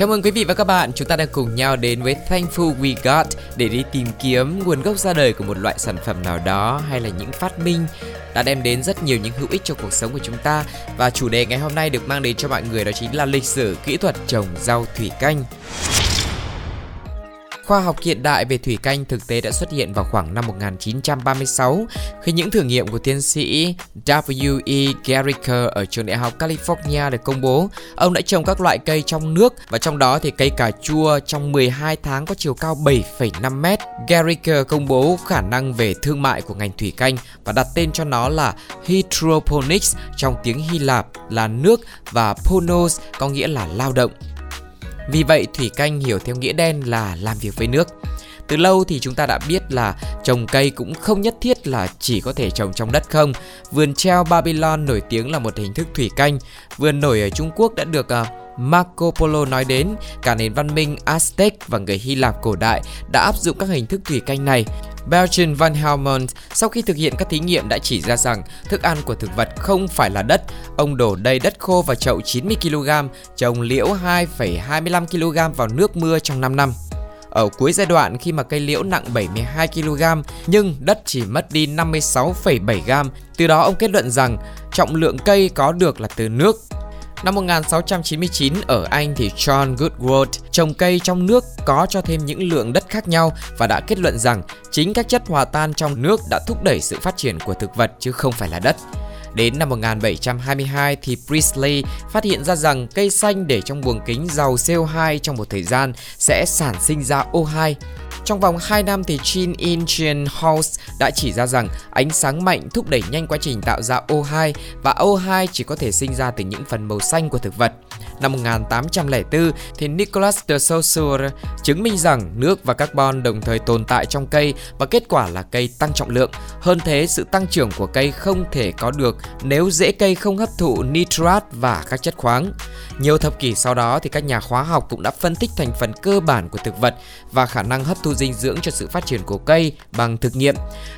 Chào mừng quý vị và các bạn, chúng ta đang cùng nhau đến với Thankful We Got để đi tìm kiếm nguồn gốc ra đời của một loại sản phẩm nào đó hay là những phát minh đã đem đến rất nhiều những hữu ích cho cuộc sống của chúng ta và chủ đề ngày hôm nay được mang đến cho mọi người đó chính là lịch sử kỹ thuật trồng rau thủy canh. Khoa học hiện đại về thủy canh thực tế đã xuất hiện vào khoảng năm 1936 khi những thử nghiệm của tiến sĩ W.E. Garricker ở trường đại học California được công bố. Ông đã trồng các loại cây trong nước và trong đó thì cây cà chua trong 12 tháng có chiều cao 7,5 mét. Garricker công bố khả năng về thương mại của ngành thủy canh và đặt tên cho nó là hydroponics trong tiếng Hy Lạp là nước và ponos có nghĩa là lao động. Vì vậy thủy canh hiểu theo nghĩa đen là làm việc với nước. Từ lâu thì chúng ta đã biết là trồng cây cũng không nhất thiết là chỉ có thể trồng trong đất không. Vườn treo Babylon nổi tiếng là một hình thức thủy canh. Vườn nổi ở Trung Quốc đã được à, Marco Polo nói đến, cả nền văn minh Aztec và người Hy Lạp cổ đại đã áp dụng các hình thức thủy canh này. Belgian van Helmont sau khi thực hiện các thí nghiệm đã chỉ ra rằng thức ăn của thực vật không phải là đất. Ông đổ đầy đất khô vào chậu 90kg, trồng liễu 2,25 kg vào nước mưa trong 5 năm. Ở cuối giai đoạn khi mà cây liễu nặng 72 kg nhưng đất chỉ mất đi 56,7 g, từ đó ông kết luận rằng trọng lượng cây có được là từ nước Năm 1699 ở Anh thì John Goodwood, trồng cây trong nước có cho thêm những lượng đất khác nhau và đã kết luận rằng chính các chất hòa tan trong nước đã thúc đẩy sự phát triển của thực vật chứ không phải là đất. Đến năm 1722 thì Priestley phát hiện ra rằng cây xanh để trong buồng kính giàu CO2 trong một thời gian sẽ sản sinh ra O2 trong vòng 2 năm thì Chin In House đã chỉ ra rằng ánh sáng mạnh thúc đẩy nhanh quá trình tạo ra O2 và O2 chỉ có thể sinh ra từ những phần màu xanh của thực vật. Năm 1804 thì Nicolas de Saussure chứng minh rằng nước và carbon đồng thời tồn tại trong cây và kết quả là cây tăng trọng lượng. Hơn thế, sự tăng trưởng của cây không thể có được nếu rễ cây không hấp thụ nitrat và các chất khoáng. Nhiều thập kỷ sau đó thì các nhà khoa học cũng đã phân tích thành phần cơ bản của thực vật và khả năng hấp thu dinh dưỡng cho sự phát triển của cây bằng thực nghiệm.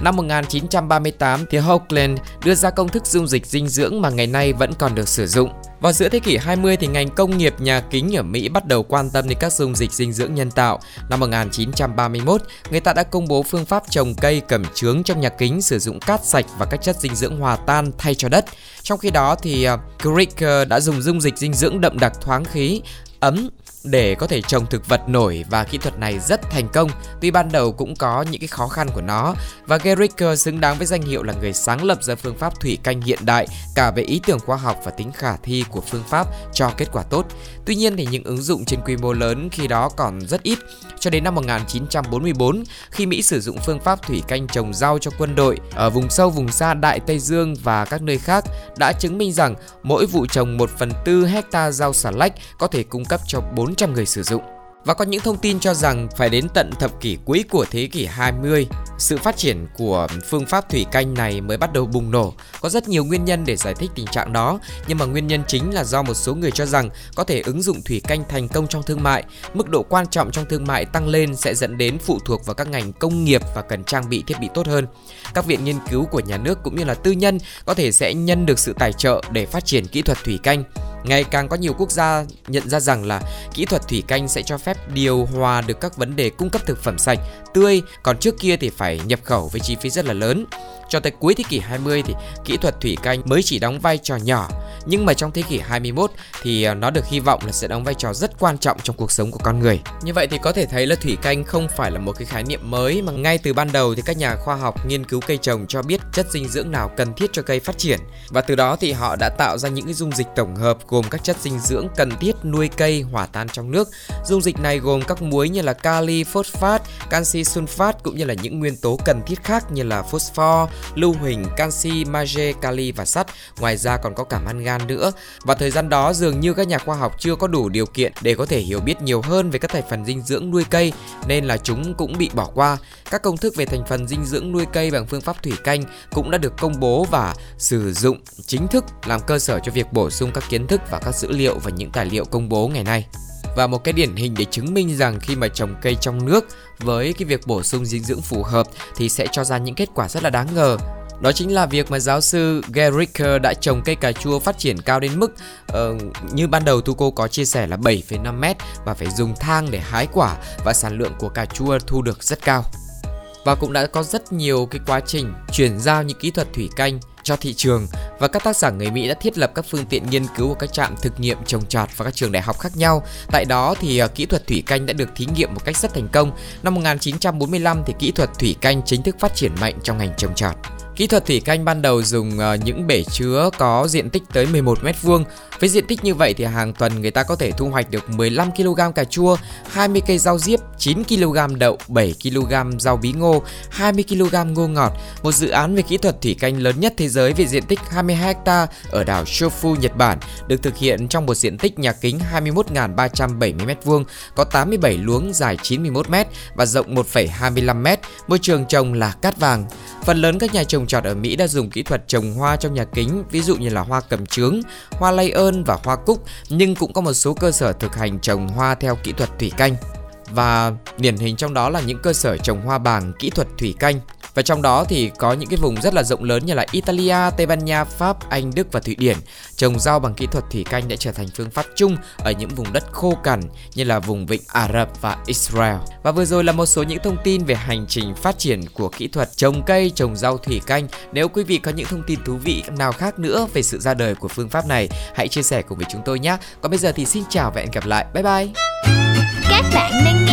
Năm 1938 thì Hoagland đưa ra công thức dung dịch dinh dưỡng mà ngày nay vẫn còn được sử dụng. Vào giữa thế kỷ 20 thì ngành công nghiệp nhà kính ở Mỹ bắt đầu quan tâm đến các dung dịch dinh dưỡng nhân tạo. Năm 1931, người ta đã công bố phương pháp trồng cây cẩm trướng trong nhà kính sử dụng cát sạch và các chất dinh dưỡng hòa tan thay cho đất. Trong khi đó thì ờ, Crick ờ, đã dùng dung dịch dinh dưỡng đậm đặc thoáng khí ấm để có thể trồng thực vật nổi và kỹ thuật này rất thành công tuy ban đầu cũng có những cái khó khăn của nó và Gericker xứng đáng với danh hiệu là người sáng lập ra phương pháp thủy canh hiện đại, cả về ý tưởng khoa học và tính khả thi của phương pháp cho kết quả tốt. Tuy nhiên thì những ứng dụng trên quy mô lớn khi đó còn rất ít cho đến năm 1944 khi Mỹ sử dụng phương pháp thủy canh trồng rau cho quân đội ở vùng sâu, vùng xa Đại Tây Dương và các nơi khác, đã chứng minh rằng mỗi vụ trồng 1 phần 4 hecta rau xà lách có thể cung cấp cho 400 người sử dụng. Và có những thông tin cho rằng phải đến tận thập kỷ cuối của thế kỷ 20, sự phát triển của phương pháp thủy canh này mới bắt đầu bùng nổ. Có rất nhiều nguyên nhân để giải thích tình trạng đó, nhưng mà nguyên nhân chính là do một số người cho rằng có thể ứng dụng thủy canh thành công trong thương mại, mức độ quan trọng trong thương mại tăng lên sẽ dẫn đến phụ thuộc vào các ngành công nghiệp và cần trang bị thiết bị tốt hơn. Các viện nghiên cứu của nhà nước cũng như là tư nhân có thể sẽ nhân được sự tài trợ để phát triển kỹ thuật thủy canh. Ngày càng có nhiều quốc gia nhận ra rằng là kỹ thuật thủy canh sẽ cho phép điều hòa được các vấn đề cung cấp thực phẩm sạch, tươi, còn trước kia thì phải nhập khẩu với chi phí rất là lớn. Cho tới cuối thế kỷ 20 thì kỹ thuật thủy canh mới chỉ đóng vai trò nhỏ, nhưng mà trong thế kỷ 21 thì ờ, nó được hy vọng là sẽ đóng vai trò rất quan trọng trong cuộc sống của con người. Như vậy thì có thể thấy là thủy canh không phải là một cái khái niệm mới mà ngay từ ban đầu thì các nhà khoa học nghiên cứu cây trồng cho biết chất dinh dưỡng nào cần thiết cho cây phát triển và từ đó thì họ đã tạo ra những cái dung dịch tổng hợp gồm các chất dinh dưỡng cần thiết nuôi cây hòa tan trong nước. Dung dịch này gồm các muối như là kali, phosphat, canxi sunfat cũng như là những nguyên tố cần thiết khác như là phosphor, lưu huỳnh, canxi, magie, kali và sắt. Ngoài ra còn có cả mangan gian nữa. Và thời gian đó dường như các nhà khoa học chưa có đủ điều kiện để có thể hiểu biết nhiều hơn về các thành phần dinh dưỡng nuôi cây, nên là chúng cũng bị bỏ qua. Các công thức về thành phần dinh dưỡng nuôi cây bằng phương pháp thủy canh cũng đã được công bố và sử dụng chính thức làm cơ sở cho việc bổ sung các kiến thức và các dữ liệu và những tài liệu công bố ngày nay và một cái điển hình để chứng minh rằng khi mà trồng cây trong nước với cái việc bổ sung dinh dưỡng phù hợp thì sẽ cho ra những kết quả rất là đáng ngờ đó chính là việc mà giáo sư Gary ờ, đã trồng cây cà chua phát triển cao đến mức uh, như ban đầu Thu cô có chia sẻ là 7,5 mét và phải dùng thang để hái quả và sản lượng của cà chua thu được rất cao. Và cũng đã có rất nhiều cái quá trình chuyển giao những kỹ thuật thủy canh cho thị trường và các tác giả người Mỹ đã thiết lập các phương tiện nghiên cứu của các trạm thực nghiệm trồng trọt và các trường đại học khác nhau. Tại đó thì ờ, kỹ thuật thủy canh đã được thí nghiệm một cách rất thành công. Năm 1945 thì kỹ thuật thủy canh chính thức phát triển mạnh trong ngành trồng trọt. Kỹ thuật thủy canh ban đầu dùng ờ, những bể chứa có diện tích tới 11 mét vuông. Với diện tích như vậy thì hàng tuần người ta có thể thu hoạch được 15 kg cà chua, 20 cây rau diếp, 9 kg đậu, 7 kg rau bí ngô, 20 kg ngô ngọt. Một dự án về kỹ thuật thủy canh lớn nhất thế giới về diện tích 22 ha ở đảo Shofu, Nhật Bản được thực hiện trong một diện tích nhà kính 21.370 m2, có 87 luống dài 91 m và rộng 1,25 m. Môi trường trồng là cát vàng. Phần lớn các nhà trồng trọt ở Mỹ đã dùng kỹ thuật trồng hoa trong nhà kính, ví dụ như là hoa cầm trướng, hoa lay ơn và hoa cúc, nhưng cũng có một số cơ sở thực hành trồng hoa theo kỹ thuật thủy canh. Và điển hình trong đó là những cơ sở trồng hoa bàng kỹ thuật thủy canh và trong đó thì có những cái vùng rất là rộng lớn như là Italia, Tây Ban Nha, Pháp, Anh, Đức và Thụy Điển. Trồng rau bằng kỹ thuật thủy canh đã trở thành phương pháp chung ở những vùng đất khô cằn như là vùng vịnh Ả Rập và Israel. Và vừa rồi là một số những thông tin về hành trình phát triển của kỹ thuật trồng cây, trồng rau thủy canh. Nếu quý vị có những thông tin thú vị nào khác nữa về sự ra đời của phương pháp này, hãy chia sẻ cùng với chúng tôi nhé. Còn bây giờ thì xin chào và hẹn gặp lại. Bye bye. Các bạn